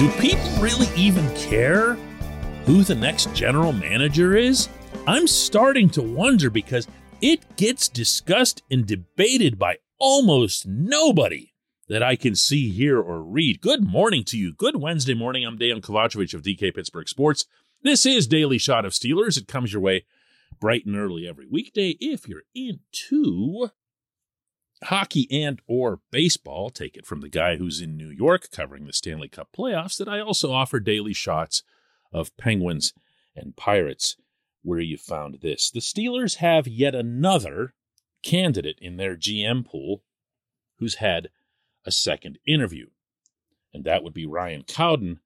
Do people really even care who the next general manager is? I'm starting to wonder because it gets discussed and debated by almost nobody that I can see, hear, or read. Good morning to you. Good Wednesday morning. I'm Dan Kovacevic of DK Pittsburgh Sports. This is Daily Shot of Steelers. It comes your way bright and early every weekday if you're into hockey and or baseball take it from the guy who's in new york covering the stanley cup playoffs that i also offer daily shots of penguins and pirates where you found this. The steelers have yet another candidate in their gm pool who's had a second interview and that would be ryan cowden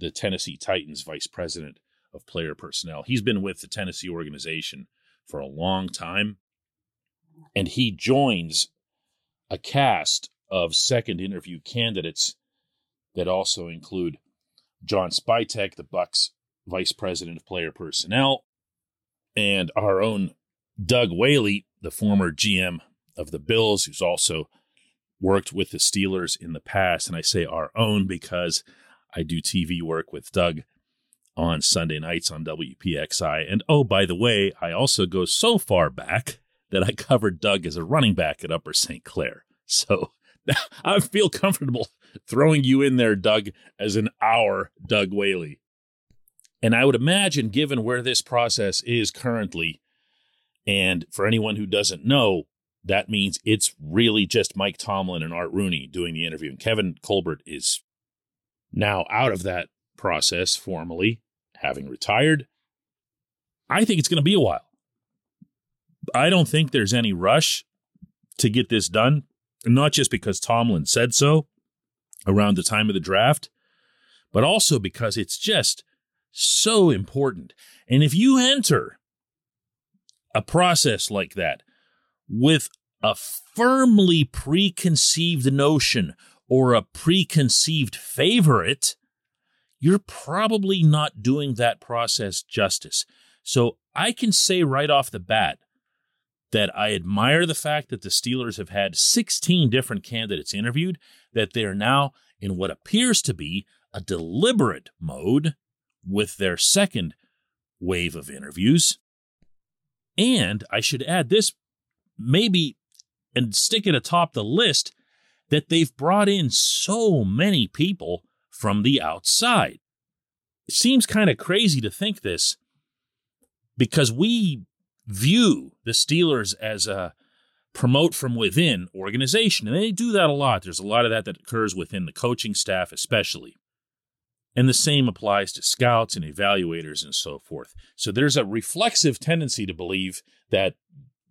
the tennessee titans vice president of player personnel. He's been with the tennessee organization for a long time and he joins a cast of second interview candidates that also include John Spytek, the Bucks vice president of player personnel, and our own Doug Whaley, the former GM of the Bills, who's also worked with the Steelers in the past. And I say our own because I do TV work with Doug on Sunday nights on WPXI. And oh, by the way, I also go so far back that I covered Doug as a running back at Upper St. Clair. So I feel comfortable throwing you in there, Doug, as an our Doug Whaley. And I would imagine, given where this process is currently, and for anyone who doesn't know, that means it's really just Mike Tomlin and Art Rooney doing the interview. And Kevin Colbert is now out of that process formally, having retired. I think it's going to be a while. I don't think there's any rush to get this done, not just because Tomlin said so around the time of the draft, but also because it's just so important. And if you enter a process like that with a firmly preconceived notion or a preconceived favorite, you're probably not doing that process justice. So I can say right off the bat that I admire the fact that the Steelers have had 16 different candidates interviewed, that they are now in what appears to be a deliberate mode with their second wave of interviews. And I should add this maybe and stick it atop the list that they've brought in so many people from the outside. It seems kind of crazy to think this because we view the Steelers as a promote from within organization. And they do that a lot. There's a lot of that that occurs within the coaching staff, especially. And the same applies to scouts and evaluators and so forth. So there's a reflexive tendency to believe that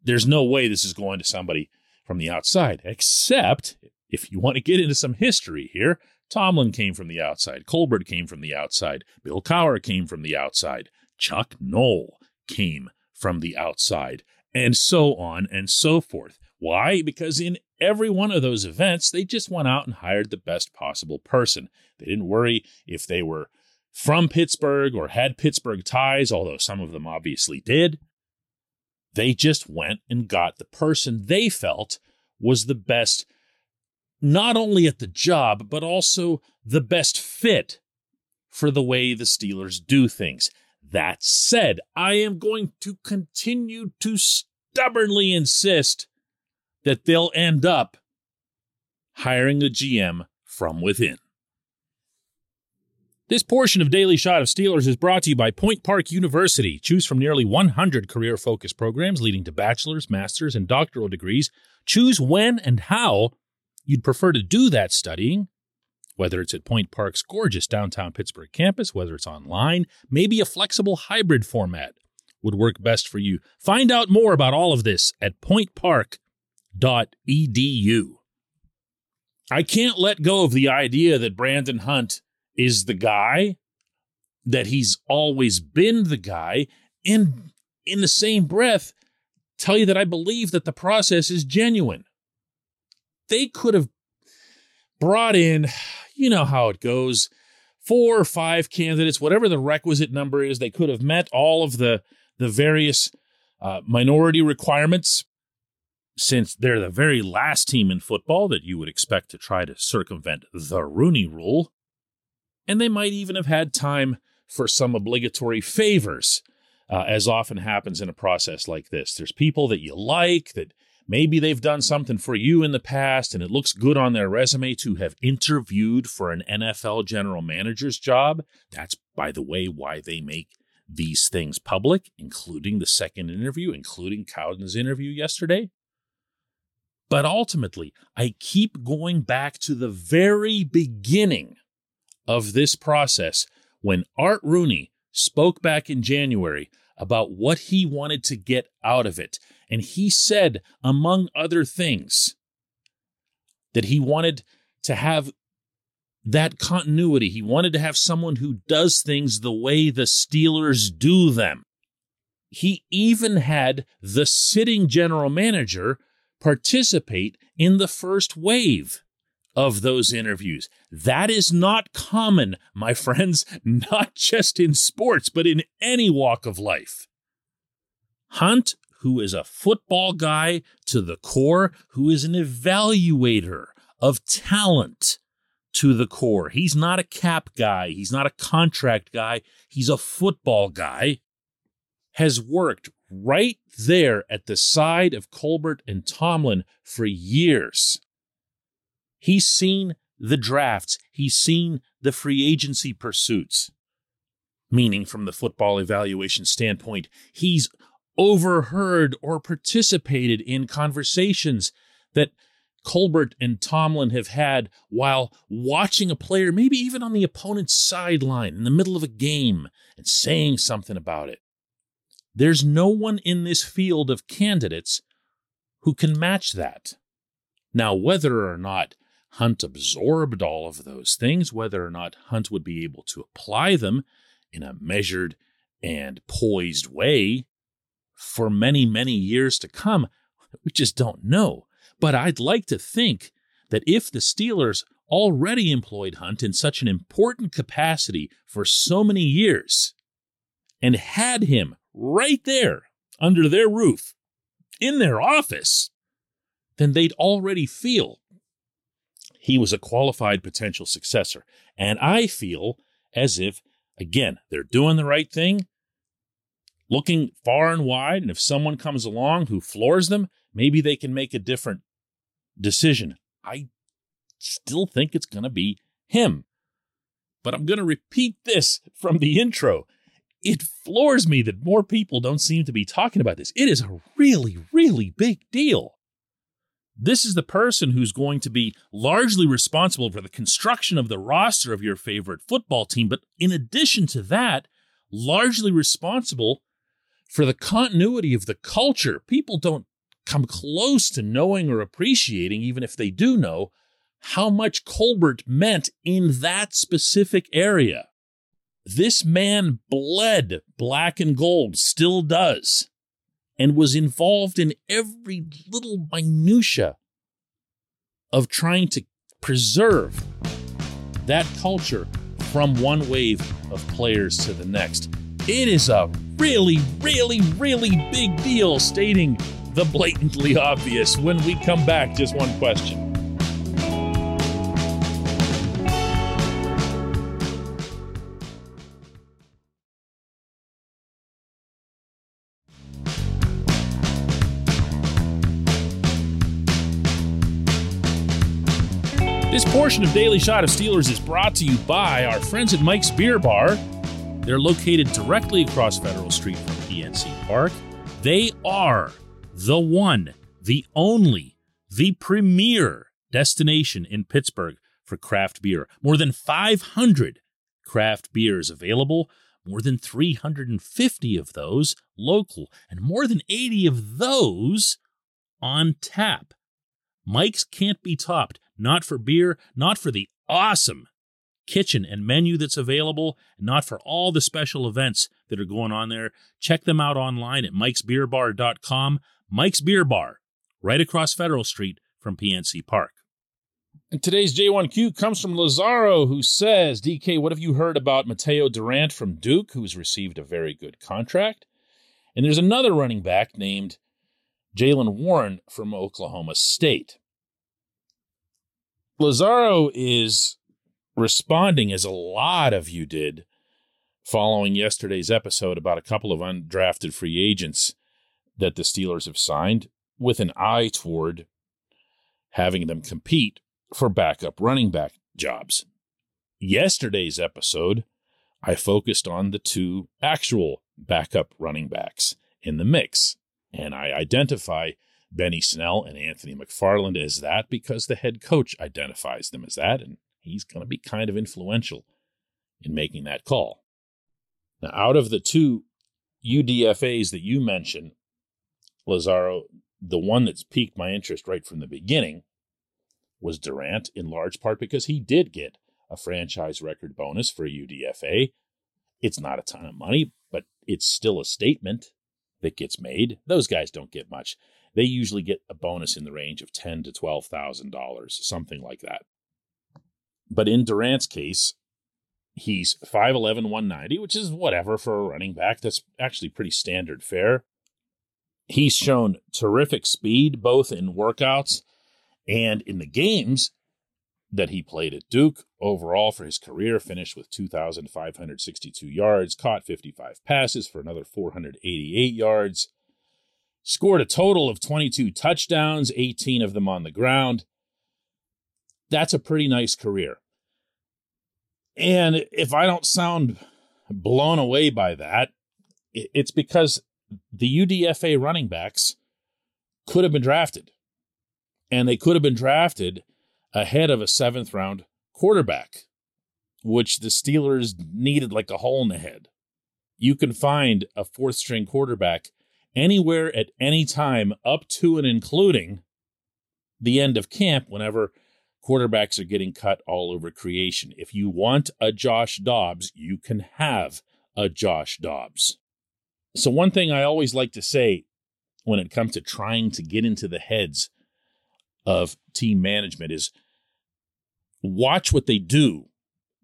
there's no way this is going to somebody from the outside, except if you want to get into some history here. Tomlin came from the outside. Colbert came from the outside. Bill Cowher came from the outside. Chuck Noll came from the outside, and so on and so forth. Why? Because in every one of those events, they just went out and hired the best possible person. They didn't worry if they were from Pittsburgh or had Pittsburgh ties, although some of them obviously did. They just went and got the person they felt was the best, not only at the job, but also the best fit for the way the Steelers do things. That said, I am going to continue to stubbornly insist that they'll end up hiring a GM from within. This portion of Daily Shot of Steelers is brought to you by Point Park University. Choose from nearly 100 career focused programs leading to bachelor's, master's, and doctoral degrees. Choose when and how you'd prefer to do that studying whether it's at Point Park's gorgeous downtown Pittsburgh campus, whether it's online, maybe a flexible hybrid format would work best for you. Find out more about all of this at pointpark.edu. I can't let go of the idea that Brandon Hunt is the guy, that he's always been the guy, and in the same breath, tell you that I believe that the process is genuine. They could have brought in you know how it goes. Four or five candidates, whatever the requisite number is, they could have met all of the the various uh, minority requirements. Since they're the very last team in football that you would expect to try to circumvent the Rooney Rule, and they might even have had time for some obligatory favors, uh, as often happens in a process like this. There's people that you like that maybe they've done something for you in the past and it looks good on their resume to have interviewed for an NFL general manager's job. That's, by the way, why they make these things public, including the second interview, including Cowden's interview yesterday. But ultimately, I keep going back to the very beginning of this process when Art Rooney spoke back in January about what he wanted to get out of it. And he said, among other things, that he wanted to have that continuity. He wanted to have someone who does things the way the Steelers do them. He even had the sitting general manager participate in the first wave of those interviews. That is not common, my friends, not just in sports, but in any walk of life. Hunt, who is a football guy to the core, who is an evaluator of talent to the core. He's not a cap guy, he's not a contract guy, he's a football guy. Has worked right there at the side of Colbert and Tomlin for years. He's seen the drafts, he's seen the free agency pursuits. Meaning, from the football evaluation standpoint, he's overheard or participated in conversations that Colbert and Tomlin have had while watching a player, maybe even on the opponent's sideline in the middle of a game, and saying something about it. There's no one in this field of candidates who can match that. Now, whether or not Hunt absorbed all of those things, whether or not Hunt would be able to apply them in a measured and poised way for many, many years to come, we just don't know. But I'd like to think that if the Steelers already employed Hunt in such an important capacity for so many years and had him right there under their roof in their office, then they'd already feel he was a qualified potential successor. And I feel as if, again, they're doing the right thing, looking far and wide. And if someone comes along who floors them, maybe they can make a different decision. I still think it's going to be him. But I'm going to repeat this from the intro. It floors me that more people don't seem to be talking about this. It is a really, really big deal. This is the person who's going to be largely responsible for the construction of the roster of your favorite football team. But in addition to that, largely responsible for the continuity of the culture. People don't come close to knowing or appreciating, even if they do know, how much Colbert meant in that specific area. This man bled black and gold, still does and was involved in every little minutia of trying to preserve that culture from one wave of players to the next. It is a really, really, really big deal stating the blatantly obvious when we come back. Just one question. This portion of Daily Shot of Steelers is brought to you by our friends at Mike's Beer Bar. They're located directly across Federal Street from PNC Park. They are the one, the only, the premier destination in Pittsburgh for craft beer. More than 500 craft beers available, more than 350 of those local, and more than 80 of those on tap. Mike's can't be topped not for beer, not for the awesome kitchen and menu that's available, not for all the special events that are going on there. Check them out online at mikesbeerbar.com. Mike's Beer Bar, right across Federal Street from PNC Park. And today's J1Q comes from Lazaro, who says, DK, what have you heard about Mataeo Durant from Duke, who's received a very good contract? And there's another running back named Jaylen Warren from Oklahoma State. Lazaro is responding as a lot of you did following yesterday's episode about a couple of undrafted free agents that the Steelers have signed with an eye toward having them compete for backup running back jobs. Yesterday's episode, I focused on the two actual backup running backs in the mix, and I identify Benny Snell and Anthony McFarland as that because the head coach identifies them as that, and he's going to be kind of influential in making that call. Now, out of the two UDFAs that you mentioned, Lazaro, the one that's piqued my interest right from the beginning was Durant, in large part because he did get a franchise record bonus for a UDFA. It's not a ton of money, but it's still a statement that gets made. Those guys don't get much. They usually get a bonus in the range of ten to twelve thousand dollars, something like that. But in Durant's case, he's 5'11, 190, which is whatever for a running back. That's actually pretty standard fare. He's shown terrific speed both in workouts and in the games that he played at Duke. Overall, for his career, finished with 2,562 yards, caught 55 passes for another 488 yards, scored a total of 22 touchdowns, 18 of them on the ground. That's a pretty nice career. And if I don't sound blown away by that, it's because the UDFA running backs could have been drafted. And they could have been drafted ahead of a seventh round quarterback, which the Steelers needed like a hole in the head. You can find a fourth string quarterback anywhere at any time up to and including the end of camp whenever quarterbacks are getting cut all over creation. If you want a Josh Dobbs, you can have a Josh Dobbs. So, one thing I always like to say when it comes to trying to get into the heads of team management is watch what they do,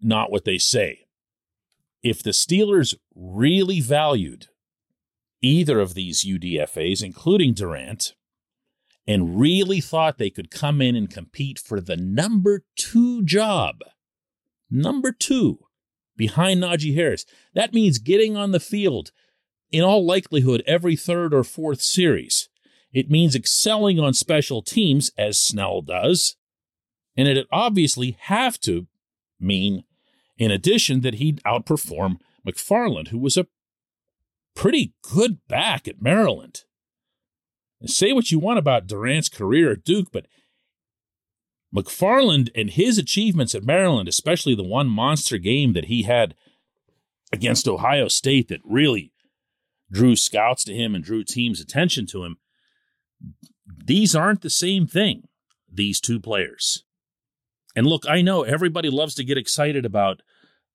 not what they say. If the Steelers really valued either of these UDFAs, including Durant, and really thought they could come in and compete for the number two job, number two behind Najee Harris, that means getting on the field in all likelihood every third or fourth series. It means excelling on special teams, as Snell does. And it'd obviously have to mean, in addition, that he'd outperform McFarland, who was a pretty good back at Maryland. And say what you want about Durant's career at Duke, but McFarland and his achievements at Maryland, especially the one monster game that he had against Ohio State that really drew scouts to him and drew teams' attention to him, these aren't the same thing, these two players. And look, I know everybody loves to get excited about,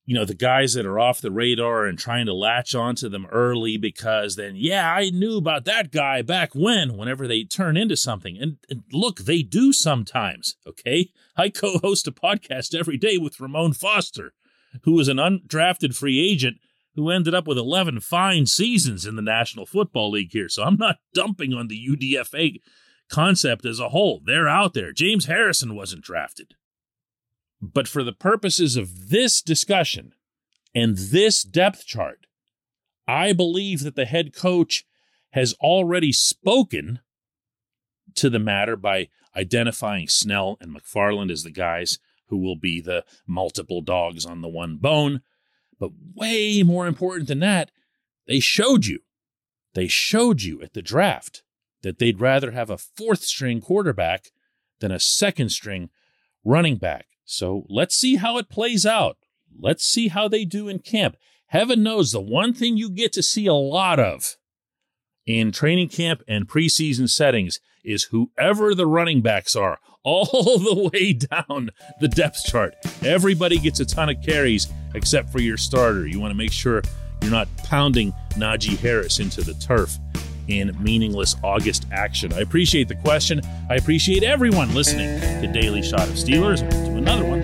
you know, the guys that are off the radar and trying to latch onto them early because then, yeah, I knew about that guy back when, whenever they turn into something. And, and look, they do sometimes, okay? I co host a podcast every day with Ramon Foster, who is an undrafted free agent who ended up with 11 fine seasons in the National Football League here. So I'm not dumping on the UDFA concept as a whole. They're out there. James Harrison wasn't drafted. But for the purposes of this discussion and this depth chart, I believe that the head coach has already spoken to the matter by identifying Snell and McFarland as the guys who will be the multiple dogs on the one bone but way more important than that, they showed you, they showed you at the draft that they'd rather have a fourth string quarterback than a second string running back. So let's see how it plays out. Let's see how they do in camp. Heaven knows the one thing you get to see a lot of in training camp and preseason settings is whoever the running backs are, all the way down the depth chart. Everybody gets a ton of carries except for your starter. You want to make sure you're not pounding Najee Harris into the turf in meaningless August action. I appreciate the question. I appreciate everyone listening to Daily Shot of Steelers. To another one.